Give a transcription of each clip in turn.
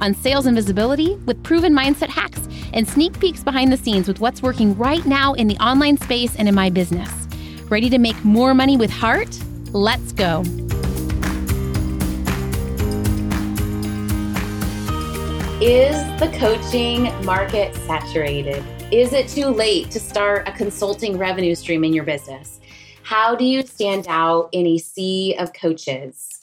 on sales and visibility with proven mindset hacks and sneak peeks behind the scenes with what's working right now in the online space and in my business. Ready to make more money with heart? Let's go. Is the coaching market saturated? Is it too late to start a consulting revenue stream in your business? How do you stand out in a sea of coaches?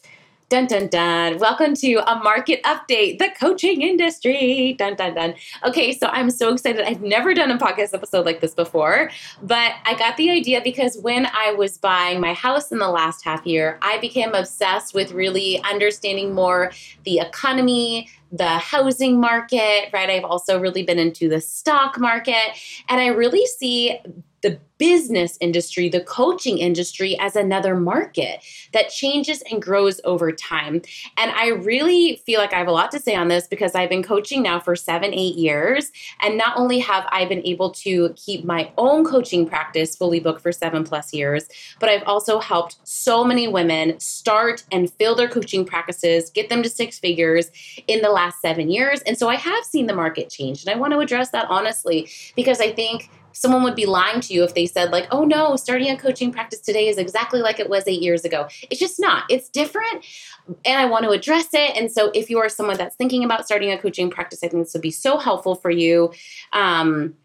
Dun dun dun. Welcome to a market update, the coaching industry. Dun dun dun. Okay, so I'm so excited. I've never done a podcast episode like this before, but I got the idea because when I was buying my house in the last half year, I became obsessed with really understanding more the economy, the housing market, right? I've also really been into the stock market, and I really see the business industry, the coaching industry as another market that changes and grows over time. And I really feel like I have a lot to say on this because I've been coaching now for seven, eight years. And not only have I been able to keep my own coaching practice fully booked for seven plus years, but I've also helped so many women start and fill their coaching practices, get them to six figures in the last seven years. And so I have seen the market change. And I want to address that honestly because I think someone would be lying to you if they said like oh no starting a coaching practice today is exactly like it was eight years ago. It's just not. It's different and i want to address it. And so if you are someone that's thinking about starting a coaching practice i think this would be so helpful for you. Um,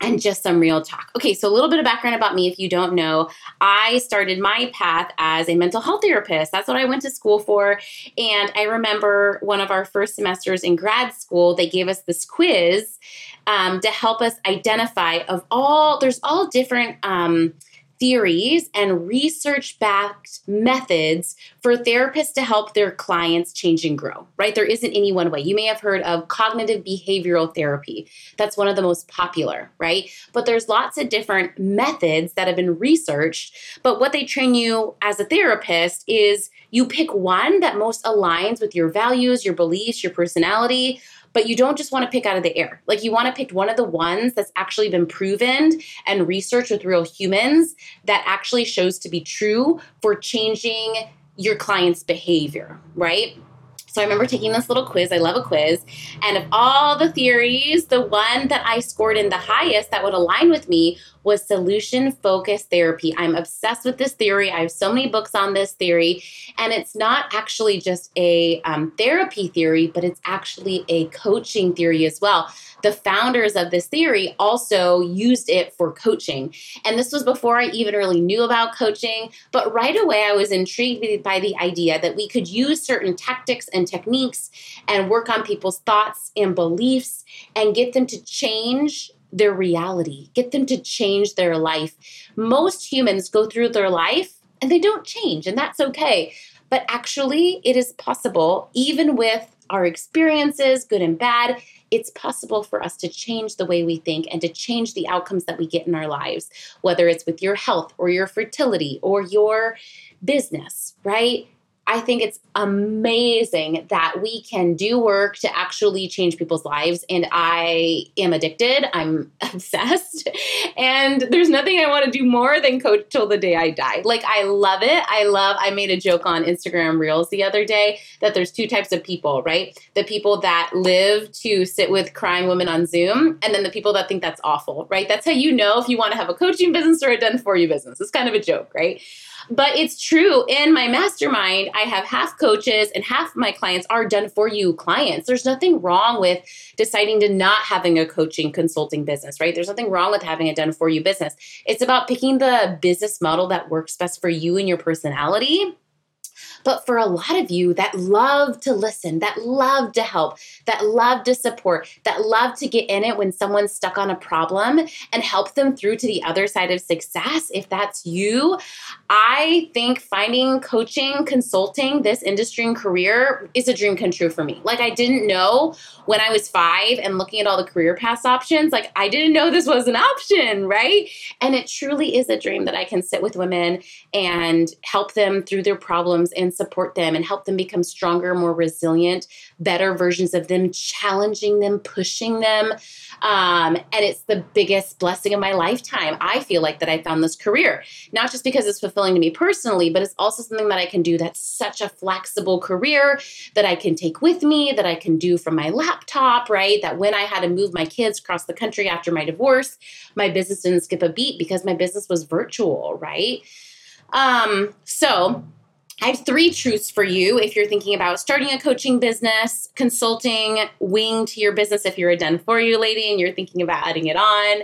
and just some real talk. Okay, so a little bit of background about me if you don't know. I started my path as a mental health therapist. That's what I went to school for. And I remember one of our first semesters in grad school, they gave us this quiz um, to help us identify of all, there's all different. Um, theories and research backed methods for therapists to help their clients change and grow, right? There isn't any one way. You may have heard of cognitive behavioral therapy. That's one of the most popular, right? But there's lots of different methods that have been researched. But what they train you as a therapist is you pick one that most aligns with your values, your beliefs, your personality but you don't just want to pick out of the air. Like you want to pick one of the ones that's actually been proven and researched with real humans that actually shows to be true for changing your client's behavior, right? So I remember taking this little quiz. I love a quiz. And of all the theories, the one that I scored in the highest that would align with me was solution focused therapy. I'm obsessed with this theory. I have so many books on this theory. And it's not actually just a um, therapy theory, but it's actually a coaching theory as well. The founders of this theory also used it for coaching. And this was before I even really knew about coaching. But right away, I was intrigued by the idea that we could use certain tactics and techniques and work on people's thoughts and beliefs and get them to change their reality, get them to change their life. Most humans go through their life and they don't change, and that's okay. But actually, it is possible, even with our experiences, good and bad, it's possible for us to change the way we think and to change the outcomes that we get in our lives, whether it's with your health or your fertility or your business, right? I think it's amazing that we can do work to actually change people's lives. And I am addicted. I'm obsessed. And there's nothing I want to do more than coach till the day I die. Like, I love it. I love, I made a joke on Instagram Reels the other day that there's two types of people, right? The people that live to sit with crying women on Zoom, and then the people that think that's awful, right? That's how you know if you want to have a coaching business or a done for you business. It's kind of a joke, right? But it's true. In my mastermind, I have half coaches and half my clients are done for you clients. There's nothing wrong with deciding to not having a coaching consulting business, right? There's nothing wrong with having a done for you business. It's about picking the business model that works best for you and your personality But for a lot of you that love to listen, that love to help, that love to support, that love to get in it when someone's stuck on a problem and help them through to the other side of success, if that's you, I think finding coaching, consulting, this industry and career is a dream come true for me. Like, I didn't know when I was five and looking at all the career path options, like, I didn't know this was an option, right? And it truly is a dream that I can sit with women and help them through their problems and support them and help them become stronger, more resilient, better versions of them, challenging them, pushing them. Um, and it's the biggest blessing of my lifetime. I feel like that I found this career, not just because it's fulfilling to me personally, but it's also something that I can do that's such a flexible career that I can take with me, that I can do from my laptop, right? That when I had to move my kids across the country after my divorce, my business didn't skip a beat because my business was virtual, right? Um, so I have three truths for you if you're thinking about starting a coaching business, consulting, wing to your business if you're a done for you lady and you're thinking about adding it on.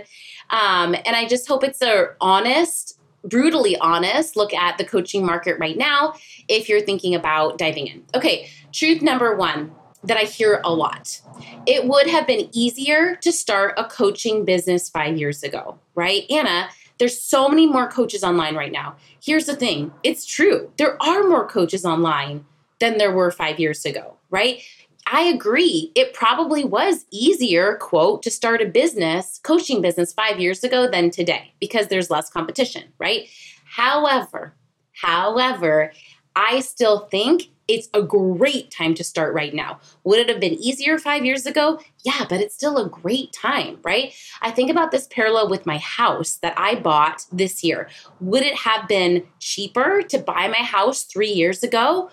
Um, and I just hope it's a honest, brutally honest look at the coaching market right now if you're thinking about diving in. Okay, truth number one that I hear a lot. It would have been easier to start a coaching business five years ago, right? Anna, there's so many more coaches online right now. Here's the thing it's true. There are more coaches online than there were five years ago, right? I agree. It probably was easier, quote, to start a business, coaching business five years ago than today because there's less competition, right? However, however, I still think it's a great time to start right now. Would it have been easier five years ago? Yeah, but it's still a great time, right? I think about this parallel with my house that I bought this year. Would it have been cheaper to buy my house three years ago?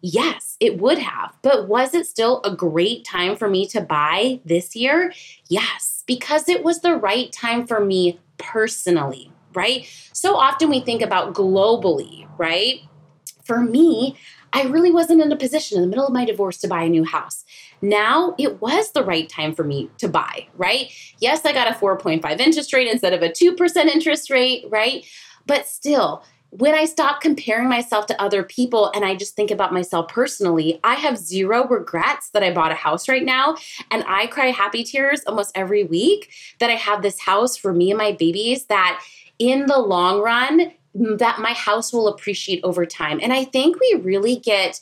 Yes, it would have. But was it still a great time for me to buy this year? Yes, because it was the right time for me personally, right? So often we think about globally, right? For me, I really wasn't in a position in the middle of my divorce to buy a new house. Now it was the right time for me to buy, right? Yes, I got a 4.5 interest rate instead of a 2% interest rate, right? But still, when I stop comparing myself to other people and I just think about myself personally, I have zero regrets that I bought a house right now. And I cry happy tears almost every week that I have this house for me and my babies that in the long run that my house will appreciate over time. And I think we really get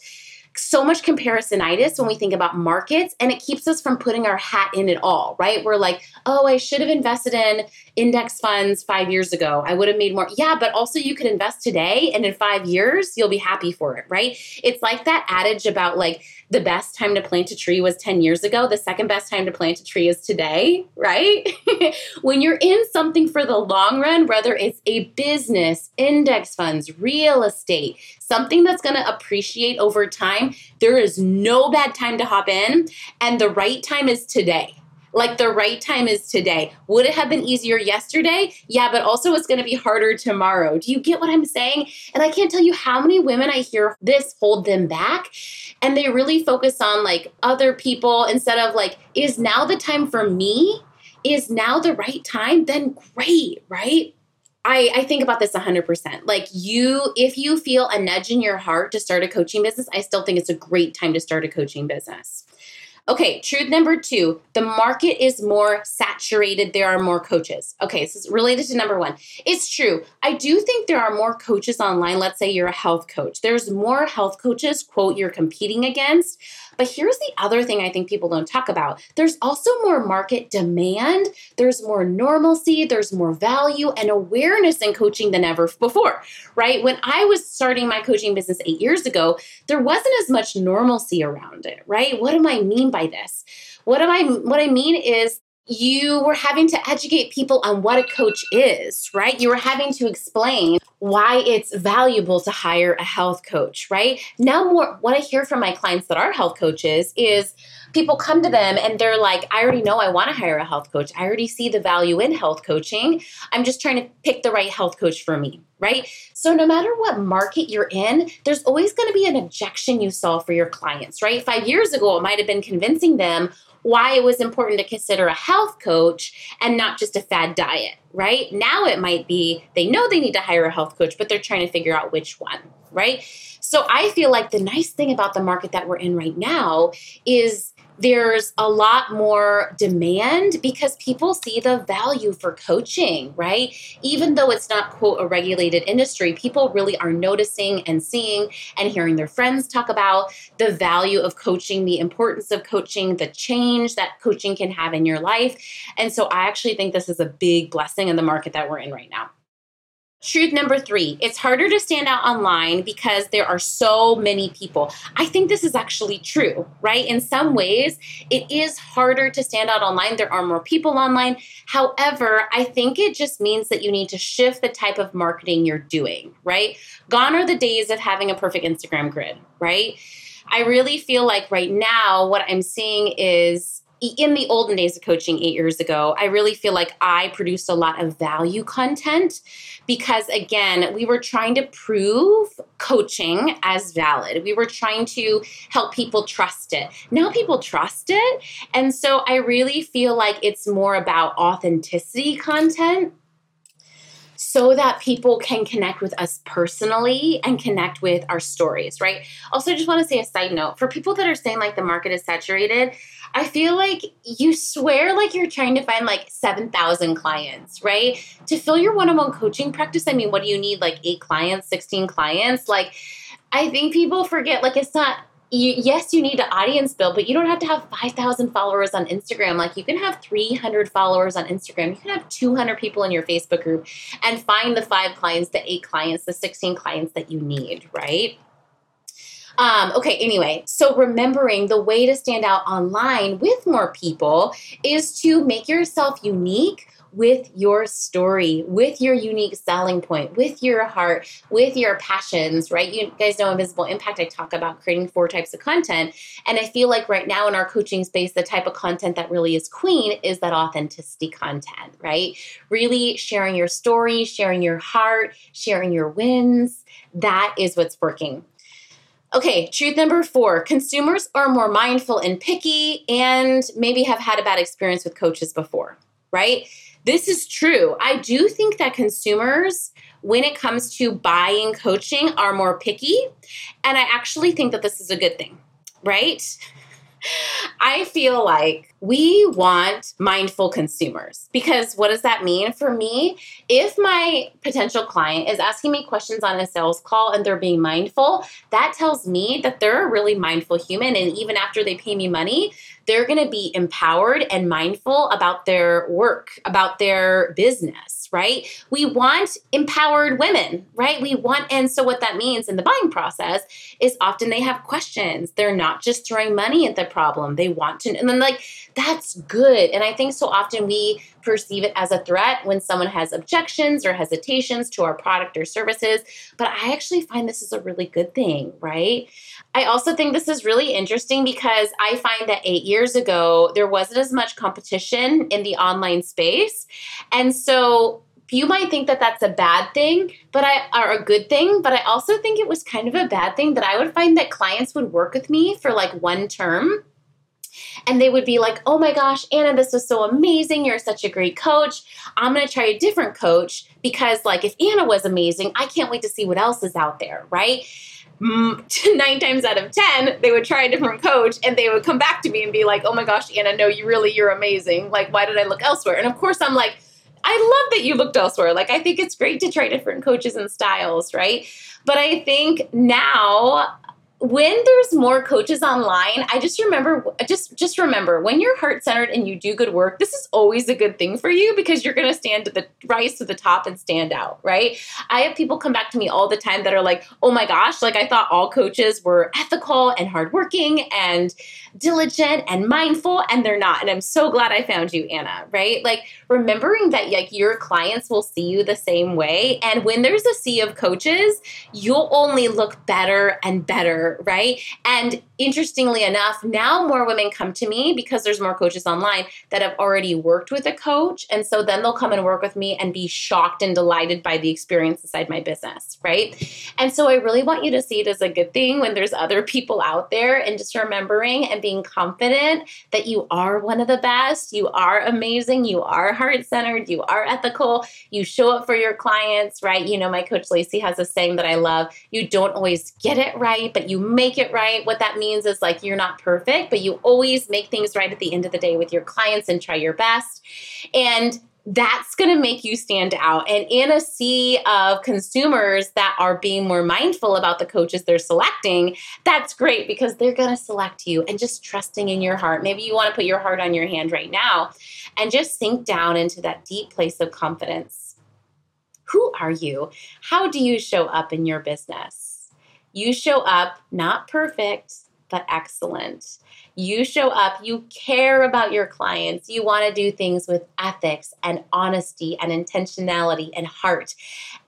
so much comparisonitis when we think about markets and it keeps us from putting our hat in it all, right? We're like, oh, I should have invested in index funds five years ago. I would have made more. Yeah, but also you could invest today and in five years, you'll be happy for it, right? It's like that adage about like the best time to plant a tree was 10 years ago. The second best time to plant a tree is today, right? when you're in something for the long run, whether it's a business, index funds, real estate, something that's going to appreciate over time, there is no bad time to hop in. And the right time is today like the right time is today. Would it have been easier yesterday? Yeah, but also it's going to be harder tomorrow. Do you get what I'm saying? And I can't tell you how many women I hear this hold them back and they really focus on like other people instead of like, is now the time for me? Is now the right time? Then great, right? I, I think about this 100%. Like, you, if you feel a nudge in your heart to start a coaching business, I still think it's a great time to start a coaching business. Okay, truth number two the market is more saturated. There are more coaches. Okay, this is related to number one. It's true. I do think there are more coaches online. Let's say you're a health coach, there's more health coaches, quote, you're competing against. But here's the other thing I think people don't talk about there's also more market demand, there's more normalcy, there's more value and awareness in coaching than ever before, right? When I was starting my coaching business eight years ago, there wasn't as much normalcy around it, right? What do I mean by this? What am I what I mean is you were having to educate people on what a coach is, right? You were having to explain why it's valuable to hire a health coach, right? Now, more what I hear from my clients that are health coaches is people come to them and they're like, I already know I want to hire a health coach. I already see the value in health coaching. I'm just trying to pick the right health coach for me, right? So, no matter what market you're in, there's always going to be an objection you solve for your clients, right? Five years ago, it might have been convincing them why it was important to consider a health coach and not just a fad diet, right? Now it might be they know they need to hire a health coach, but they're trying to figure out which one, right? So I feel like the nice thing about the market that we're in right now is there's a lot more demand because people see the value for coaching, right? Even though it's not, quote, a regulated industry, people really are noticing and seeing and hearing their friends talk about the value of coaching, the importance of coaching, the change that coaching can have in your life. And so I actually think this is a big blessing in the market that we're in right now. Truth number three, it's harder to stand out online because there are so many people. I think this is actually true, right? In some ways, it is harder to stand out online. There are more people online. However, I think it just means that you need to shift the type of marketing you're doing, right? Gone are the days of having a perfect Instagram grid, right? I really feel like right now, what I'm seeing is in the olden days of coaching eight years ago, I really feel like I produced a lot of value content because, again, we were trying to prove coaching as valid. We were trying to help people trust it. Now people trust it. And so I really feel like it's more about authenticity content so that people can connect with us personally and connect with our stories, right? Also, I just want to say a side note for people that are saying like the market is saturated, I feel like you swear like you're trying to find like 7,000 clients, right? To fill your one on one coaching practice, I mean, what do you need? Like eight clients, 16 clients? Like, I think people forget, like, it's not, you, yes, you need an audience build, but you don't have to have 5,000 followers on Instagram. Like, you can have 300 followers on Instagram. You can have 200 people in your Facebook group and find the five clients, the eight clients, the 16 clients that you need, right? Um, okay, anyway, so remembering the way to stand out online with more people is to make yourself unique with your story, with your unique selling point, with your heart, with your passions, right? You guys know Invisible Impact, I talk about creating four types of content. And I feel like right now in our coaching space, the type of content that really is queen is that authenticity content, right? Really sharing your story, sharing your heart, sharing your wins. That is what's working. Okay, truth number four consumers are more mindful and picky and maybe have had a bad experience with coaches before, right? This is true. I do think that consumers, when it comes to buying coaching, are more picky. And I actually think that this is a good thing, right? I feel like we want mindful consumers because what does that mean for me? If my potential client is asking me questions on a sales call and they're being mindful, that tells me that they're a really mindful human. And even after they pay me money, they're going to be empowered and mindful about their work, about their business, right? We want empowered women, right? We want, and so what that means in the buying process is often they have questions. They're not just throwing money at the problem. They want to, and then like, that's good. And I think so often we perceive it as a threat when someone has objections or hesitations to our product or services. But I actually find this is a really good thing, right? I also think this is really interesting because I find that eight years ago, there wasn't as much competition in the online space. And so you might think that that's a bad thing, but I are a good thing, but I also think it was kind of a bad thing that I would find that clients would work with me for like one term and they would be like, "Oh my gosh, Anna, this was so amazing. You're such a great coach. I'm going to try a different coach because like if Anna was amazing, I can't wait to see what else is out there, right?" Mm, nine times out of ten they would try a different coach and they would come back to me and be like oh my gosh anna no you really you're amazing like why did i look elsewhere and of course i'm like i love that you looked elsewhere like i think it's great to try different coaches and styles right but i think now when there's more coaches online i just remember just just remember when you're heart centered and you do good work this is always a good thing for you because you're to stand to the rise to the top and stand out right? I have people come back to me all the time that are like oh my gosh like i thought all coaches were ethical and hardworking and diligent and mindful and they're not and i'm so glad i found you anna right? Like remembering that like your clients will see you the same way and when there's a sea of coaches you'll only look better and better right? And interestingly enough, now more women come to me because there's more coaches online that have already worked with a coach. And so then they'll come and work with me and be shocked and delighted by the experience inside my business, right? And so I really want you to see it as a good thing when there's other people out there and just remembering and being confident that you are one of the best, you are amazing, you are heart centered, you are ethical, you show up for your clients, right? You know, my coach Lacey has a saying that I love you don't always get it right, but you make it right. What that means is like you're not perfect, but you always make things right at the end of the day with your clients and try your best. And that's going to make you stand out. And in a sea of consumers that are being more mindful about the coaches they're selecting, that's great because they're going to select you and just trusting in your heart. Maybe you want to put your heart on your hand right now and just sink down into that deep place of confidence. Who are you? How do you show up in your business? You show up not perfect, but excellent. You show up, you care about your clients, you want to do things with ethics and honesty and intentionality and heart,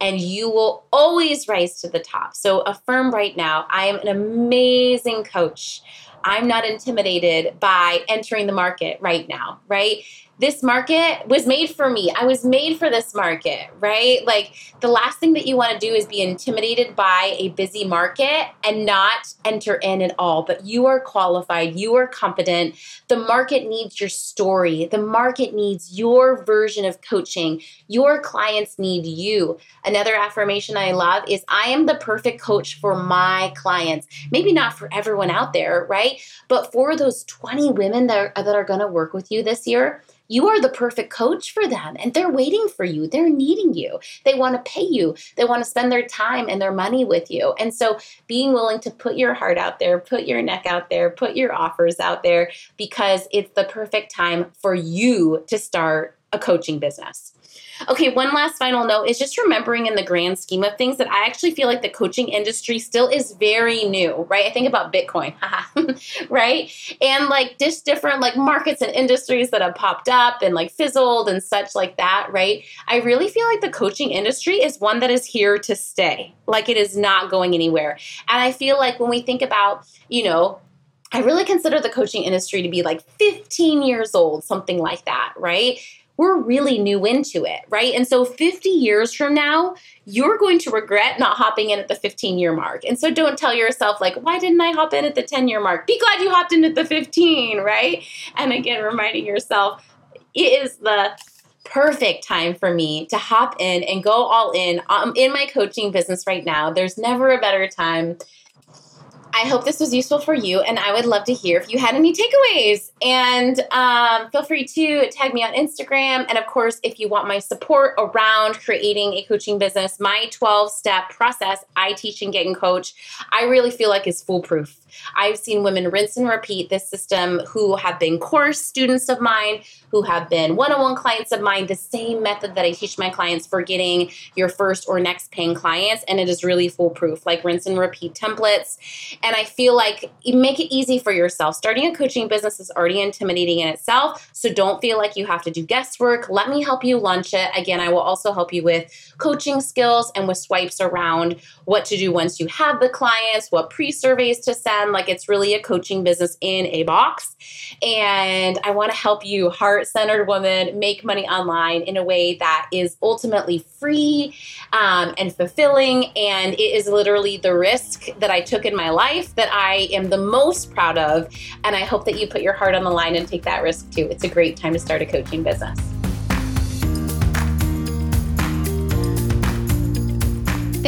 and you will always rise to the top. So affirm right now I am an amazing coach. I'm not intimidated by entering the market right now, right? This market was made for me. I was made for this market, right? Like the last thing that you want to do is be intimidated by a busy market and not enter in at all. But you are qualified, you are competent. The market needs your story, the market needs your version of coaching. Your clients need you. Another affirmation I love is I am the perfect coach for my clients. Maybe not for everyone out there, right? But for those 20 women that are, that are going to work with you this year you are the perfect coach for them and they're waiting for you. They're needing you. They want to pay you. They want to spend their time and their money with you. And so being willing to put your heart out there, put your neck out there, put your offers out there because it's the perfect time for you to start a coaching business. Okay, one last final note is just remembering in the grand scheme of things that I actually feel like the coaching industry still is very new, right? I think about Bitcoin, uh-huh. right? And like just different like markets and industries that have popped up and like fizzled and such like that, right? I really feel like the coaching industry is one that is here to stay. Like it is not going anywhere. And I feel like when we think about, you know, I really consider the coaching industry to be like 15 years old, something like that, right? We're really new into it, right? And so 50 years from now, you're going to regret not hopping in at the 15 year mark. And so don't tell yourself, like, why didn't I hop in at the 10 year mark? Be glad you hopped in at the 15, right? And again, reminding yourself, it is the perfect time for me to hop in and go all in um, in my coaching business right now. There's never a better time I hope this was useful for you, and I would love to hear if you had any takeaways. And um, feel free to tag me on Instagram. And of course, if you want my support around creating a coaching business, my 12 step process I teach and get and coach, I really feel like is foolproof. I've seen women rinse and repeat this system who have been course students of mine, who have been one on one clients of mine, the same method that I teach my clients for getting your first or next paying clients. And it is really foolproof, like rinse and repeat templates. And I feel like make it easy for yourself. Starting a coaching business is already intimidating in itself. So don't feel like you have to do guesswork. Let me help you launch it. Again, I will also help you with coaching skills and with swipes around what to do once you have the clients, what pre surveys to send like it's really a coaching business in a box. And I want to help you, heart centered woman, make money online in a way that is ultimately free um, and fulfilling. And it is literally the risk that I took in my life that I am the most proud of. And I hope that you put your heart on the line and take that risk too. It's a great time to start a coaching business.